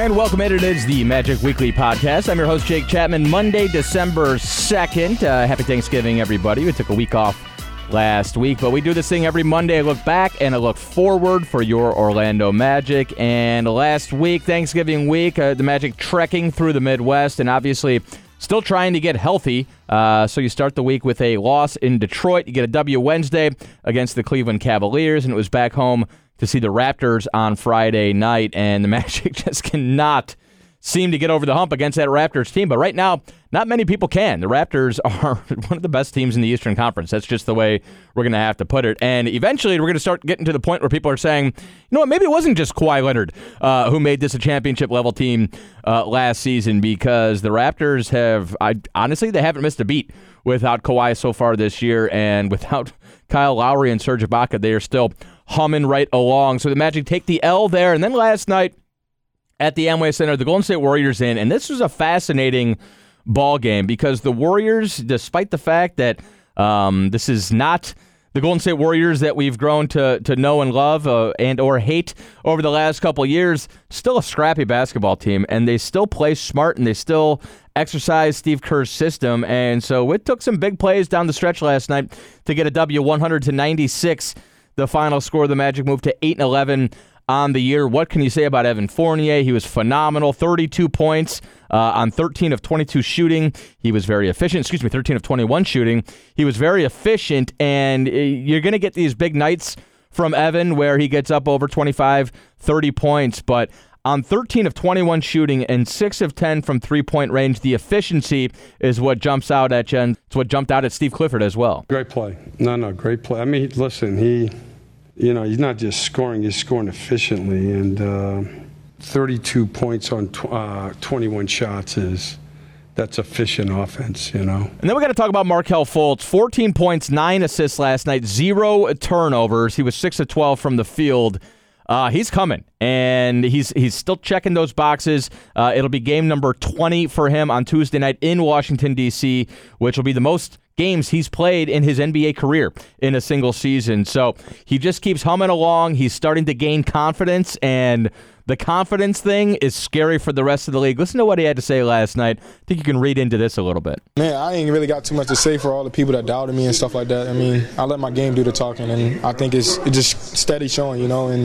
And welcome in. It is the Magic Weekly Podcast. I'm your host, Jake Chapman. Monday, December 2nd. Uh, happy Thanksgiving, everybody. We took a week off last week, but we do this thing every Monday. I look back and I look forward for your Orlando Magic. And last week, Thanksgiving week, uh, the Magic trekking through the Midwest and obviously still trying to get healthy. Uh, so you start the week with a loss in Detroit. You get a W Wednesday against the Cleveland Cavaliers, and it was back home to see the Raptors on Friday night. And the Magic just cannot seem to get over the hump against that Raptors team. But right now, not many people can. The Raptors are one of the best teams in the Eastern Conference. That's just the way we're going to have to put it. And eventually, we're going to start getting to the point where people are saying, you know what, maybe it wasn't just Kawhi Leonard uh, who made this a championship level team uh, last season because the Raptors have, I, honestly, they haven't missed a beat without Kawhi so far this year. And without Kyle Lowry and Serge Ibaka, they are still humming right along. So the Magic take the L there. And then last night, at the Amway Center, the Golden State Warriors in, and this was a fascinating ball game because the Warriors, despite the fact that um, this is not the Golden State Warriors that we've grown to to know and love uh, and or hate over the last couple years, still a scrappy basketball team, and they still play smart and they still exercise Steve Kerr's system. And so it took some big plays down the stretch last night to get a W, 100 to 96. The final score, the Magic moved to 8 and 11 on the year. What can you say about Evan Fournier? He was phenomenal. 32 points uh, on 13 of 22 shooting. He was very efficient. Excuse me, 13 of 21 shooting. He was very efficient, and uh, you're going to get these big nights from Evan where he gets up over 25, 30 points, but on 13 of 21 shooting and 6 of 10 from three point range. The efficiency is what jumps out at you, and it's what jumped out at Steve Clifford as well. Great play. No, no, great play. I mean, listen, he you know, he's not just scoring, he's scoring efficiently. And uh, 32 points on tw- uh, 21 shots is that's efficient offense, you know. And then we got to talk about Markelle Fultz. 14 points, nine assists last night, zero turnovers. He was six of 12 from the field. Uh, he's coming, and he's he's still checking those boxes. Uh, it'll be game number 20 for him on Tuesday night in Washington D.C., which will be the most games he's played in his NBA career in a single season. So he just keeps humming along. He's starting to gain confidence, and the confidence thing is scary for the rest of the league. Listen to what he had to say last night. I think you can read into this a little bit. Man, I ain't really got too much to say for all the people that doubted me and stuff like that. I mean, I let my game do the talking, and I think it's, it's just steady showing, you know. And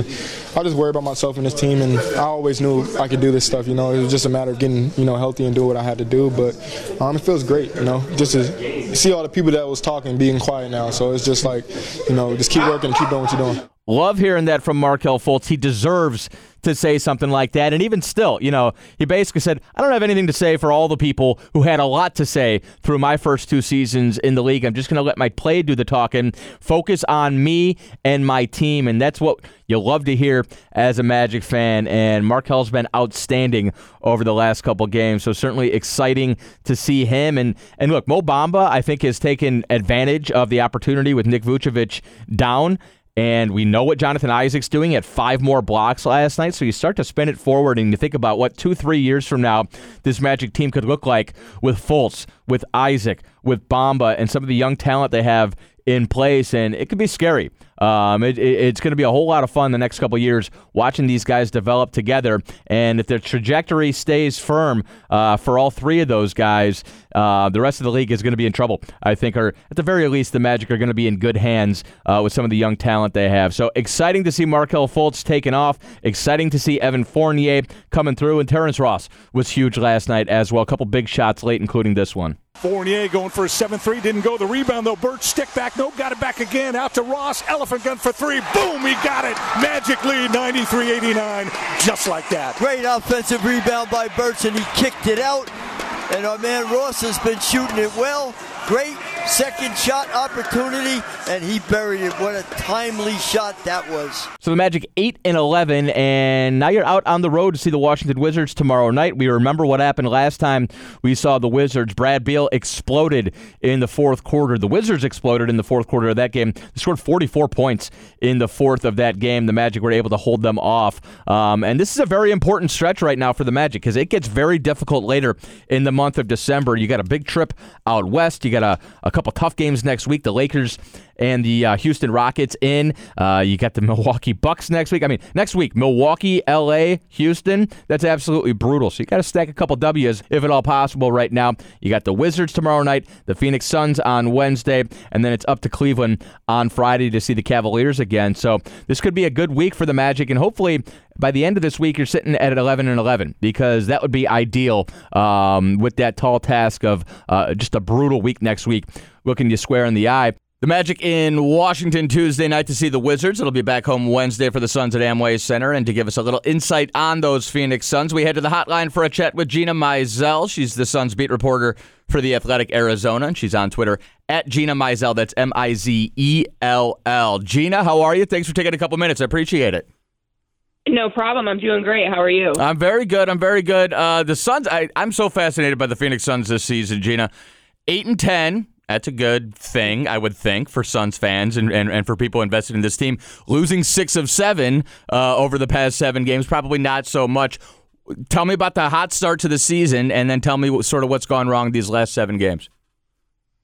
I just worry about myself and this team, and I always knew I could do this stuff, you know. It was just a matter of getting, you know, healthy and do what I had to do. But um, it feels great, you know, just to see all the people that was talking being quiet now. So it's just like, you know, just keep working and keep doing what you're doing. Love hearing that from Markelle Fultz. He deserves to say something like that. And even still, you know, he basically said, I don't have anything to say for all the people who had a lot to say through my first two seasons in the league. I'm just going to let my play do the talking, focus on me and my team. And that's what you love to hear as a Magic fan. And Markelle's been outstanding over the last couple games. So certainly exciting to see him. And, and look, Mo Bamba, I think, has taken advantage of the opportunity with Nick Vucevic down and we know what Jonathan Isaac's doing at five more blocks last night. So you start to spin it forward and you think about what two, three years from now this Magic team could look like with Fultz, with Isaac, with Bamba, and some of the young talent they have in place. And it could be scary. Um, it, it, it's going to be a whole lot of fun the next couple years watching these guys develop together. And if their trajectory stays firm uh, for all three of those guys, uh, the rest of the league is going to be in trouble. I think, or at the very least, the Magic are going to be in good hands uh, with some of the young talent they have. So exciting to see Markelle Fultz taking off. Exciting to see Evan Fournier coming through, and Terrence Ross was huge last night as well. A couple big shots late, including this one. Fournier going for a 7 3. Didn't go. The rebound, though. Birch stick back. Nope. Got it back again. Out to Ross. Elephant gun for three. Boom. He got it. Magic lead 93 89. Just like that. Great offensive rebound by Birch, and he kicked it out. And our man Ross has been shooting it well. Great second shot opportunity, and he buried it. What a timely shot that was. So the Magic 8 and 11, and now you're out on the road to see the Washington Wizards tomorrow night. We remember what happened last time we saw the Wizards. Brad Beal exploded in the fourth quarter. The Wizards exploded in the fourth quarter of that game. They scored 44 points in the fourth of that game. The Magic were able to hold them off. Um, and this is a very important stretch right now for the Magic because it gets very difficult later in the month of December. You got a big trip out west. You got a, a couple tough games next week. The Lakers and the uh, Houston Rockets in. Uh, you got the Milwaukee Bucks next week. I mean, next week, Milwaukee, LA, Houston. That's absolutely brutal. So you got to stack a couple W's if at all possible right now. You got the Wizards tomorrow night, the Phoenix Suns on Wednesday, and then it's up to Cleveland on Friday to see the Cavaliers again. So this could be a good week for the Magic, and hopefully by the end of this week, you're sitting at 11 and 11 because that would be ideal um, with that tall task of uh, just a brutal week next week, looking you square in the eye. The Magic in Washington Tuesday night to see the Wizards. It'll be back home Wednesday for the Suns at Amway Center. And to give us a little insight on those Phoenix Suns, we head to the hotline for a chat with Gina Mizell. She's the Suns beat reporter for the Athletic Arizona, and she's on Twitter at Gina Mizell. That's M I Z E L L. Gina, how are you? Thanks for taking a couple minutes. I appreciate it. No problem. I'm doing great. How are you? I'm very good. I'm very good. Uh, the Suns. I, I'm so fascinated by the Phoenix Suns this season, Gina. Eight and ten. That's a good thing, I would think, for Suns fans and, and, and for people invested in this team. Losing six of seven uh, over the past seven games, probably not so much. Tell me about the hot start to the season, and then tell me what, sort of what's gone wrong these last seven games.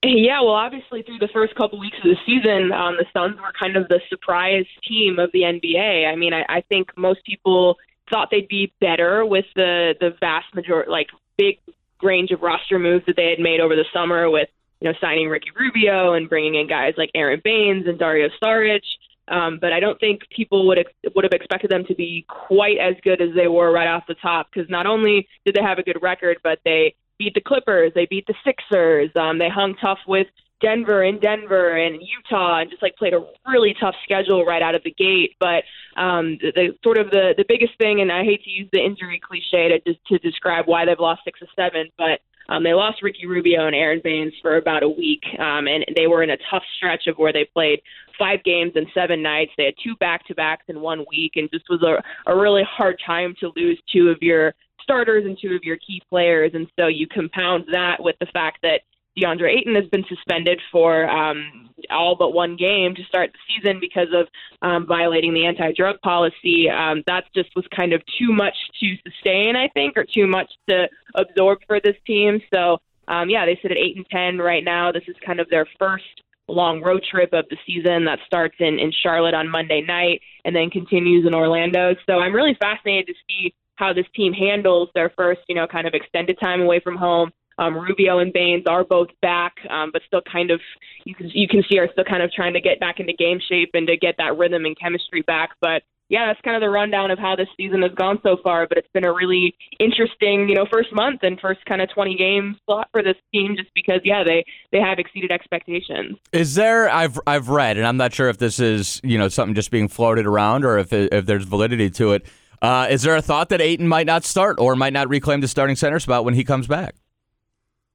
Yeah, well, obviously through the first couple weeks of the season, um, the Suns were kind of the surprise team of the NBA. I mean, I, I think most people thought they'd be better with the the vast majority, like big range of roster moves that they had made over the summer with you know signing Ricky Rubio and bringing in guys like Aron Baynes and Dario Saric. Um, but I don't think people would ex- would have expected them to be quite as good as they were right off the top. Because not only did they have a good record, but they beat the Clippers, they beat the Sixers, um, they hung tough with Denver and Denver and Utah, and just like played a really tough schedule right out of the gate. But um, the, the sort of the the biggest thing, and I hate to use the injury cliche to just to describe why they've lost six or seven, but um, they lost Ricky Rubio and Aron Baynes for about a week, um, and they were in a tough stretch of where they played five games in seven nights. They had two back to backs in one week, and just was a, a really hard time to lose two of your starters and two of your key players. And so you compound that with the fact that DeAndre Ayton has been suspended for um, all but one game to start the season because of um, violating the anti-drug policy. Um, that just was kind of too much to sustain, I think, or too much to absorb for this team. So, um, yeah, they sit at eight and ten right now. This is kind of their first long road trip of the season that starts in in Charlotte on Monday night and then continues in Orlando. So I'm really fascinated to see how this team handles their first, you know, kind of extended time away from home. Um, Rubio and Baynes are both back, um, but still kind of you can you can see are still kind of trying to get back into game shape and to get that rhythm and chemistry back. But yeah, that's kind of the rundown of how this season has gone so far. But it's been a really interesting, you know, first month and first kind of 20 game slot for this team, just because yeah, they they have exceeded expectations. Is there? I've I've read, and I'm not sure if this is you know something just being floated around or if it, if there's validity to it. Uh, is there a thought that Ayton might not start or might not reclaim the starting center spot when he comes back?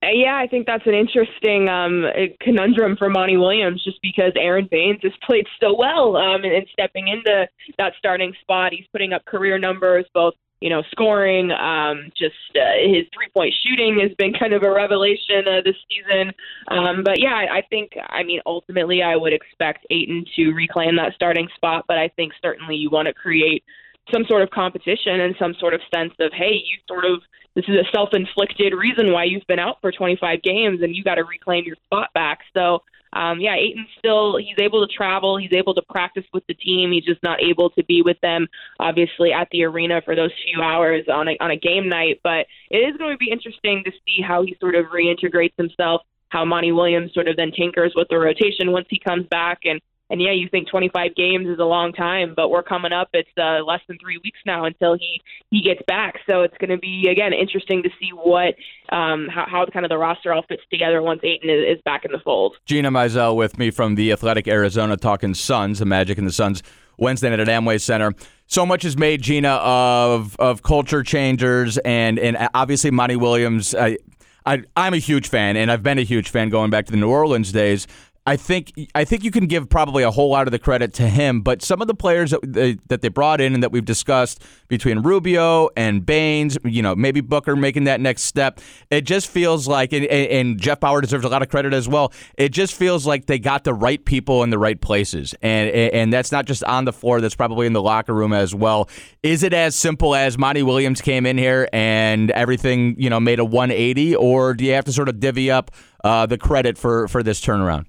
Uh, yeah, I think that's an interesting um, conundrum for Monty Williams, just because Aron Baynes has played so well um, and, and stepping into that starting spot. He's putting up career numbers, both you know, scoring. Um, just uh, his three point shooting has been kind of a revelation uh, this season. Um, but yeah, I, I think, I mean, ultimately, I would expect Ayton to reclaim that starting spot. But I think certainly you want to create some sort of competition and some sort of sense of, hey, you sort of this is a self-inflicted reason why you've been out for 25 games and you got to reclaim your spot back. So, um, yeah, Ayton still he's able to travel, he's able to practice with the team. He's just not able to be with them, obviously, at the arena for those few hours on a on a game night. But it is going to be interesting to see how he sort of reintegrates himself. How Monty Williams sort of then tinkers with the rotation once he comes back, and and yeah, you think 25 games is a long time, but we're coming up. It's uh, less than three weeks now until he he gets back. So it's going to be again interesting to see what um, how, how kind of the roster all fits together once Ayton is, is back in the fold. Gina Mizell with me from the Athletic Arizona, talking Suns, the Magic and the Suns. Wednesday night at Amway Center. So much is made, Gina, of of culture changers and and obviously Monty Williams. I, I I'm a huge fan, and I've been a huge fan going back to the New Orleans days. I think I think you can give probably a whole lot of the credit to him, but some of the players that they, that they brought in and that we've discussed between Rubio and Baynes, you know, maybe Booker making that next step, it just feels like, and, and Jeff Bower deserves a lot of credit as well. It just feels like they got the right people in the right places, and and that's not just on the floor. That's probably in the locker room as well. Is it as simple as Monty Williams came in here and everything you know made a 180, or do you have to sort of divvy up uh, the credit for for this turnaround?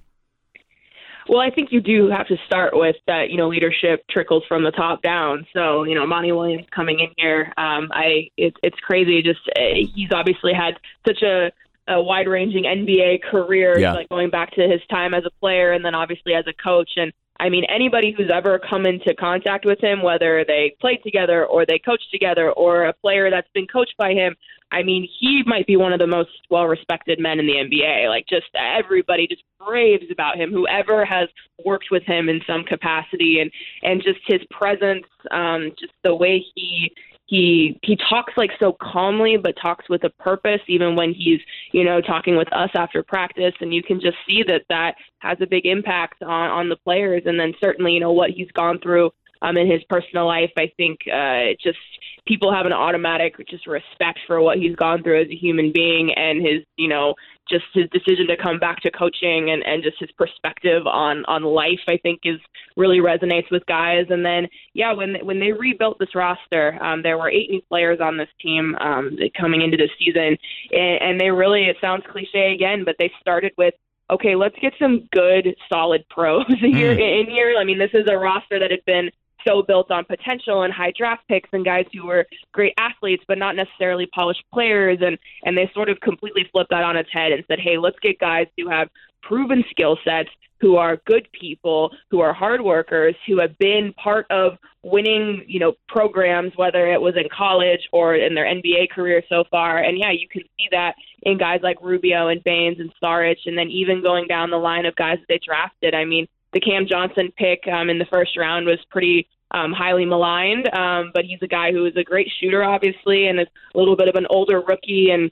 Well, I think you do have to start with that. You know, leadership trickles from the top down. So, you know, Monty Williams coming in here, um, I it, it's crazy. Just uh, he's obviously had such a a wide-ranging NBA career, Yeah. like going back to his time as a player and then obviously as a coach. And I mean, anybody who's ever come into contact with him, whether they played together or they coached together, or a player that's been coached by him, I mean, he might be one of the most well-respected men in the NBA. Like, just everybody just raves about him. Whoever has worked with him in some capacity, and and just his presence, um, just the way he he he talks like so calmly but talks with a purpose even when he's you know talking with us after practice and you can just see that that has a big impact on on the players and then certainly you know what he's gone through um in his personal life i think uh just people have an automatic just respect for what he's gone through as a human being and his you know just his decision to come back to coaching and, and just his perspective on on life I think is really resonates with guys. And then yeah when when they rebuilt this roster um, there were eight new players on this team um, coming into this season. And, and they really it sounds cliche again but they started with okay let's get some good solid pros here in here. I mean this is a roster that had been so built on potential and high draft picks and guys who were great athletes but not necessarily polished players. And and they sort of completely flipped that on its head and said hey let's get guys who have proven skill sets who are good people who are hard workers who have been part of winning you know programs whether it was in college or in their NBA career so far. And yeah you can see that in guys like Rubio and Baynes and Saric and then even going down the line of guys that they drafted. I mean the Cam Johnson pick um, in the first round was pretty um, highly maligned, um, but he's a guy who is a great shooter, obviously, and is a little bit of an older rookie. And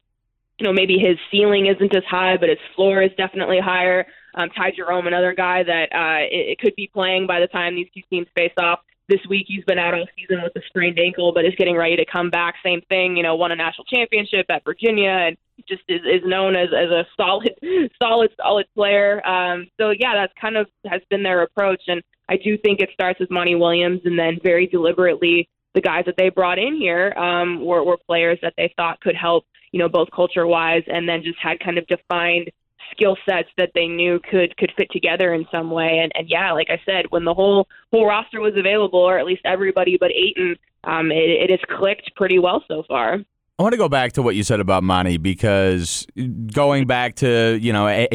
you know, maybe his ceiling isn't as high, but his floor is definitely higher. Um, Ty Jerome, another guy that uh, it, it could be playing by the time these two teams face off. This week he's been out all season with a sprained ankle, but is getting ready to come back. Same thing, you know, won a national championship at Virginia and just is, is known as, as a solid, solid, solid player. Um, so yeah, that's kind of has been their approach, and I do think it starts with Monty Williams, and then very deliberately the guys that they brought in here um, were, were players that they thought could help, you know, both culture wise, and then just had kind of defined skill sets that they knew could could fit together in some way. And and yeah, like I said, when the whole whole roster was available, or at least everybody but Ayton, um, it, it has clicked pretty well so far. I want to go back to what you said about Monty because going back to you know a,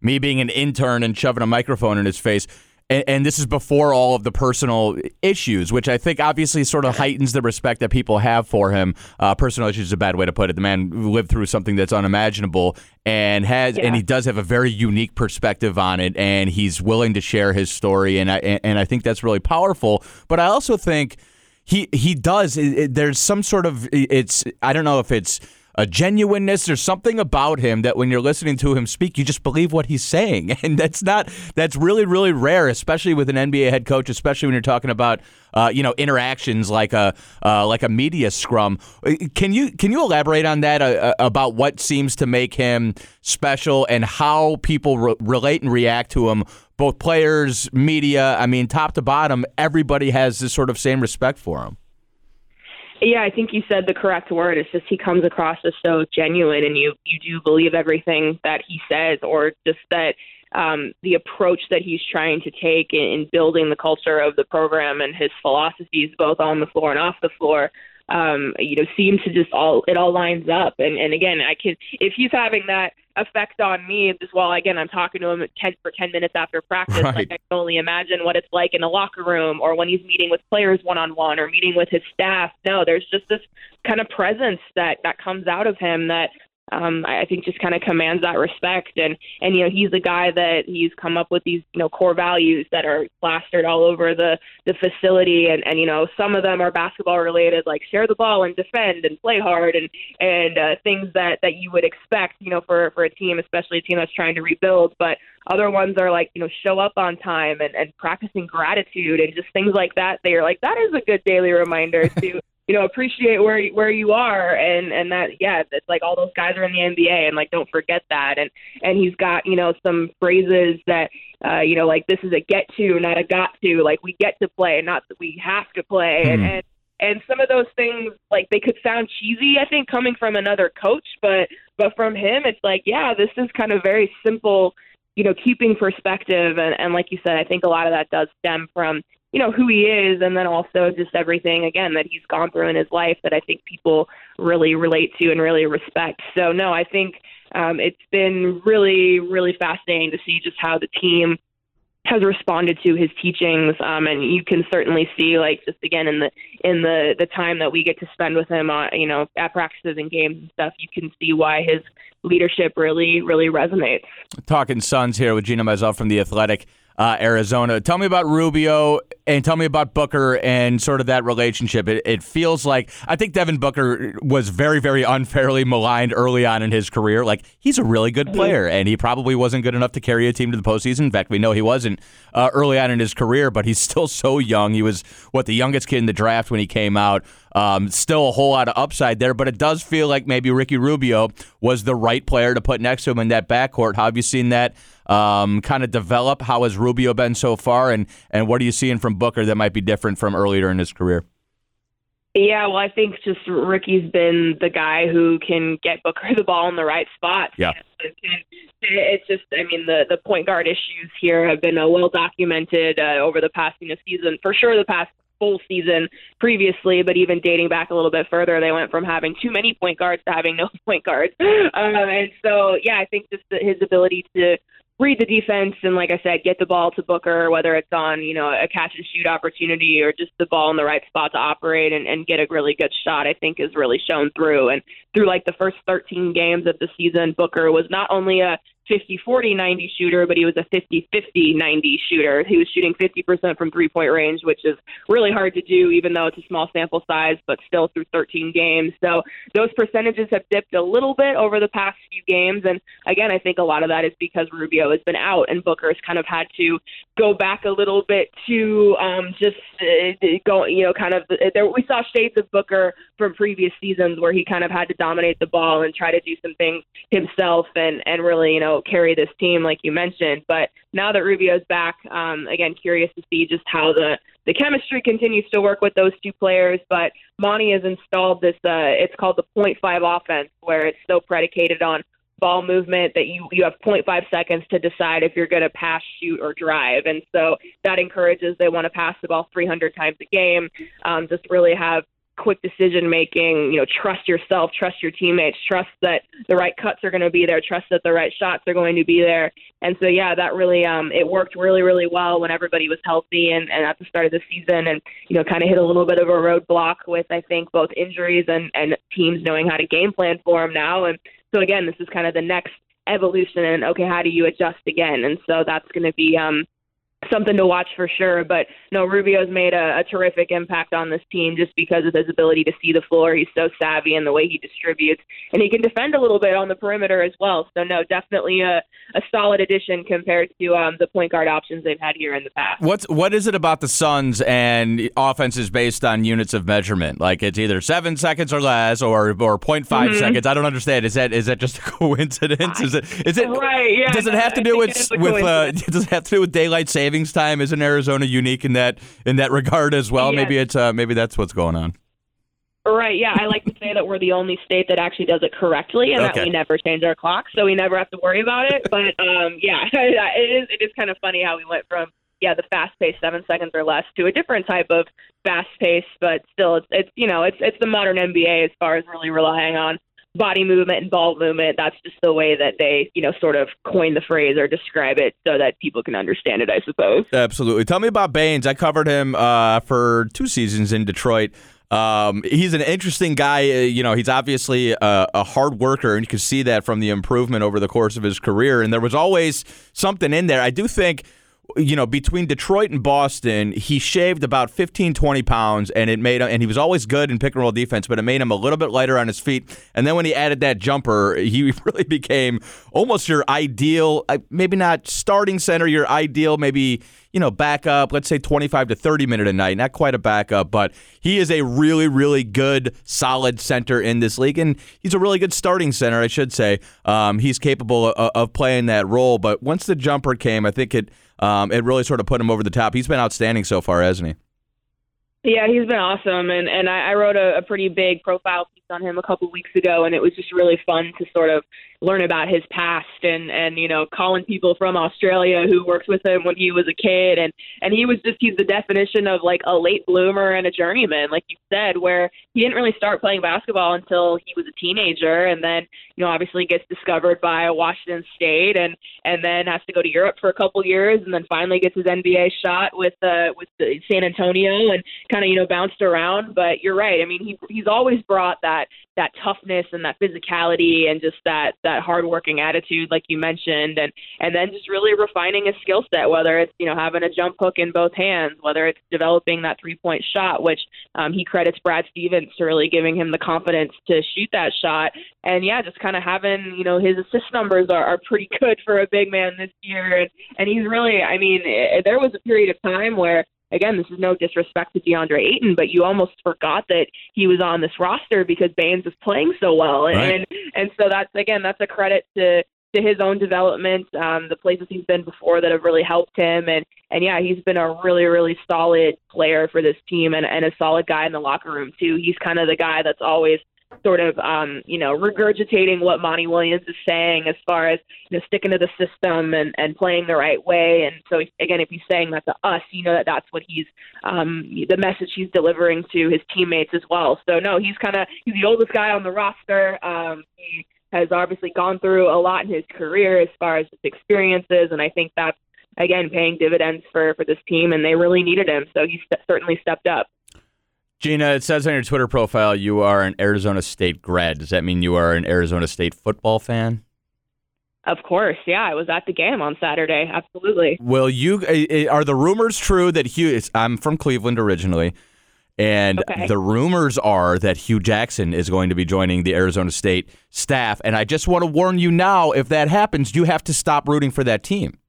me being an intern and shoving a microphone in his face. And, and this is before all of the personal issues, which I think obviously sort of heightens the respect that people have for him. Uh, personal issues is a bad way to put it. The man lived through something that's unimaginable and has, Yeah. and he does have a very unique perspective on it, and he's willing to share his story, and I and I think that's really powerful. But I also think he he does. It, it- there's some sort of it's. I don't know if it's a genuineness. There's something about him that when you're listening to him speak, you just believe what he's saying, and that's not that's really really rare, especially with an NBA head coach, especially when you're talking about uh, you know interactions like a uh, like a media scrum. Uh, Can you can you elaborate on that uh, uh, about what seems to make him special and how people re- relate and react to him? Both players, media, I mean, top to bottom, everybody has this sort of same respect for him. Yeah, I think you said the correct word. It's just he comes across as so genuine, and you you do believe everything that he says, or just that um, the approach that he's trying to take in, in building the culture of the program and his philosophies, both on the floor and off the floor. Um, you know, seem to just all it all lines up. And and again, I can if he's having that effect on me as well. Again, I'm talking to him at 10 for ten minutes after practice. Right. Like I can only imagine what it's like in a locker room or when he's meeting with players one on one or meeting with his staff. No, there's just this kind of presence that that comes out of him that um, I think just kind of commands that respect. And and you know he's a guy that he's come up with these you know core values that are plastered all over the the facility. And and you know some of them are basketball related, like share the ball and defend and play hard and and uh, things that that you would expect you know for for a team, especially a team that's trying to rebuild. But other ones are like you know show up on time and and practicing gratitude and just things like that. They are like that is a good daily reminder to you know appreciate where where you are and and that yeah it's like all those guys are in the NBA and like don't forget that. And and he's got you know some phrases that uh you know like this is a get to not a got to. Like we get to play not that we have to play. Mm. and and and some of those things like they could sound cheesy i think coming from another coach but but from him it's like yeah this is kind of very simple you know keeping perspective. And and like you said i think a lot of that does stem from you know who he is and then also just everything again that he's gone through in his life that I think people really relate to and really respect. So no, I think um, it's been really really fascinating to see just how the team has responded to his teachings um, and you can certainly see like just again in the in the the time that we get to spend with him uh, you know at practices and games and stuff you can see why his leadership really really resonates talking Suns here with Gina Mizell from the Athletic uh, Arizona. Tell me about Rubio and tell me about Booker and sort of that relationship. It, it, feels like I think Devin Booker was very, very unfairly maligned early on in his career. Like he's a really good player, and he probably wasn't good enough to carry a team to the postseason. In fact, we know he wasn't uh, early on in his career, but he's still so young. He was what the youngest kid in the draft when he came out. Um, still a whole lot of upside there, but it does feel like maybe Ricky Rubio was the right player to put next to him in that backcourt. How have you seen that um, kind of develop? How has Rubio been so far, and and what are you seeing from Booker that might be different from earlier in his career? Yeah, well, I think just Ricky's been the guy who can get Booker the ball in the right spot. Yeah. It's just, I mean, the the point guard issues here have been uh, well documented uh, over the past you know season, for sure. The past full season previously, but even dating back a little bit further, they went from having too many point guards to having no point guards. Um, and so, yeah, I think just his ability to read the defense and, like I said, get the ball to Booker, whether it's on you know a catch and shoot opportunity or just the ball in the right spot to operate and, and get a really good shot. I think is really shown through and through like the first 13 games of the season, Booker was not only a 50 40 90 shooter, but he was a 50 50 90 shooter. He was shooting 50% from three point range, which is really hard to do, even though it's a small sample size, but still through 13 games. So those percentages have dipped a little bit over the past few games. And again, I think a lot of that is because Rubio has been out and Booker has kind of had to go back a little bit to um, just uh, go, you know, kind of there. We saw shades of Booker from previous seasons where he kind of had to dominate the ball and try to do some things himself and, and really, you know, carry this team, like you mentioned. But now that Rubio's back, um, again, curious to see just how the the chemistry continues to work with those two players. But Monty has installed this. Uh, it's called the point five offense, where it's so predicated on ball movement that you you have 0.5 seconds to decide if you're going to pass, shoot, or drive, and so that encourages they want to pass the ball 300 times a game. Um, just really have quick decision making, you know, trust yourself, trust your teammates, trust that the right cuts are going to be there, trust that the right shots are going to be there. And so, yeah, that really, um, it worked really, really well when everybody was healthy and, and at the start of the season and, you know, kind of hit a little bit of a roadblock with, I think, both injuries and, and teams knowing how to game plan for them now. And so, again, this is kind of the next evolution and, okay, how do you adjust again? And so that's going to be, um, something to watch for sure. But no, Rubio's made a, a, terrific impact on this team just because of his ability to see the floor. He's so savvy in the way he distributes, and he can defend a little bit on the perimeter as well. So no, definitely a, a solid addition compared to um, the point guard options they've had here in the past. What's what is it about the Suns and offenses based on units of measurement? Like it's either seven seconds or less, or or 0.5 mm-hmm. seconds. I don't understand. Is that is that just a coincidence? Is it is it right? Yeah. Does it have to do with with uh, does it have to do with daylight saving? Savings time isn't Arizona unique in that in that regard as well? Yes. Maybe it's uh, maybe that's what's going on. Right. Yeah, I like to say that we're the only state that actually does it correctly, and okay. that we never change our clock, so we never have to worry about it. But um, yeah, it is. It is kind of funny how we went from yeah the fast pace seven seconds or less to a different type of fast pace, but still it's it's you know it's it's the modern NBA as far as really relying on body movement and ball movement. That's just the way that they, you know, sort of coin the phrase or describe it so that people can understand it, I suppose. Absolutely. Tell me about Baynes. I covered him uh, for two seasons in Detroit. Um, he's an interesting guy. Uh, you know, he's obviously a, a, hard worker, and you can see that from the improvement over the course of his career. And there was always something in there. I do think you know, between Detroit and Boston, he shaved about 15, 20 pounds, and it made him, and he was always good in pick and roll defense, but it made him a little bit lighter on his feet. And then when he added that jumper, he really became almost your ideal, uh, maybe not starting center, your ideal, maybe, you know, backup, let's say 25 to 30 minute a night. Not quite a backup, but he is a really, really good, solid center in this league. And he's a really good starting center, I should say. Um, he's capable of, of playing that role. But once the jumper came, I think it, um, it really sort of put him over the top. He's been outstanding so far, hasn't he? Yeah, he's been awesome, and and I, I wrote a, a pretty big profile on him a couple weeks ago, and it was just really fun to sort of learn about his past and and you know calling people from Australia who worked with him when he was a kid. And and he was just he's the definition of like a late bloomer and a journeyman like you said where he didn't really start playing basketball until he was a teenager and then you know obviously gets discovered by Washington State and and then has to go to Europe for a couple years and then finally gets his NBA shot with uh with San Antonio and kind of you know bounced around. But you're right. I mean he he's always brought that that toughness and that physicality and just that that hardworking attitude, like you mentioned, and and then just really refining his skill set. Whether it's you know having a jump hook in both hands, whether it's developing that three point shot, which um, he credits Brad Stevens to really giving him the confidence to shoot that shot, and yeah, just kind of having you know his assist numbers are, are pretty good for a big man this year, and and he's really, I mean, it, there was a period of time where again, this is no disrespect to DeAndre Ayton, but you almost forgot that he was on this roster because Baynes was playing so well, right. and and so that's again that's a credit to to his own development, um, the places he's been before that have really helped him, and and yeah, he's been a really really solid player for this team and and a solid guy in the locker room too. He's kind of the guy that's always sort of um, you know regurgitating what Monty Williams is saying as far as you know sticking to the system and and playing the right way. And so again, if he's saying that to us, you know that that's what he's um, the message he's delivering to his teammates as well. So no, he's kind of he's the oldest guy on the roster. Um, he has obviously gone through a lot in his career as far as his experiences, and I think that's again paying dividends for for this team, and they really needed him. So he st- certainly stepped up. Gina, it says on your Twitter profile you are an Arizona State grad. Does that mean you are an Arizona State football fan? Of course, yeah. I was at the game on Saturday. Absolutely. Will you? Eh, eh, are the rumors true that Hue? I'm from Cleveland originally, and okay. the rumors are that Hue Jackson is going to be joining the Arizona State staff. And I just want to warn you now: if that happens, you have to stop rooting for that team.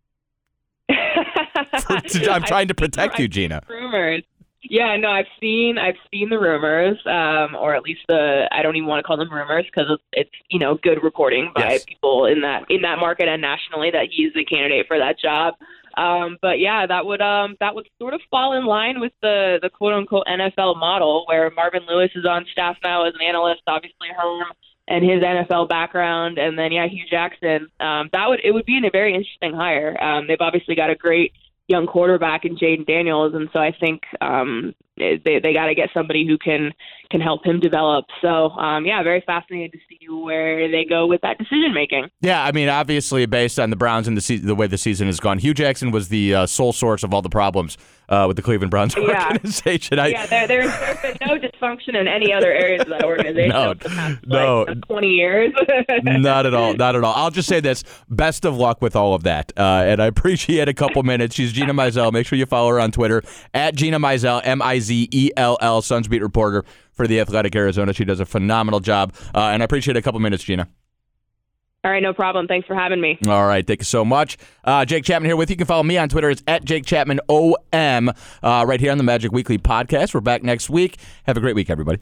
I'm trying to protect you, Gina. Rumors. Yeah, no, I've seen I've seen the rumors, um, or at least the I don't even want to call them rumors because it's, it's you know good reporting by yes. people in that in that market and nationally that he's a candidate for that job. Um, but yeah, that would um, that would sort of fall in line with the the quote unquote NFL model where Marvin Lewis is on staff now as an analyst. Obviously, Herm and his NFL background, and then yeah, Hue Jackson. Um, that would it would be a very interesting hire. Um, they've obviously got a great young quarterback in Jayden Daniels, and so I think um, they they got to get somebody who can can help him develop. So um, yeah, very fascinated to see where they go with that decision making. Yeah, I mean, obviously based on the Browns and the se- the way the season has gone, Hue Jackson was the uh, sole source of all the problems uh, with the Cleveland Browns yeah. organization. I, yeah, there, there's, there's been no dysfunction in any other areas of that organization. no, past, no, like, 20 years. not at all, not at all. I'll just say this: best of luck with all of that, uh, and I appreciate a couple minutes. She's Gina Mizell. Make sure you follow her on Twitter at Gina Mizell, M I Z E L L, Suns beat reporter for the Athletic Arizona. She does a phenomenal job, uh, and I appreciate a couple minutes, Gina. All right, no problem. Thanks for having me. All right, thank you so much. Uh, Jake Chapman here with you. You can follow me on Twitter. It's at Jake Chapman OM uh, right here on the Magic Weekly podcast. We're back next week. Have a great week, everybody.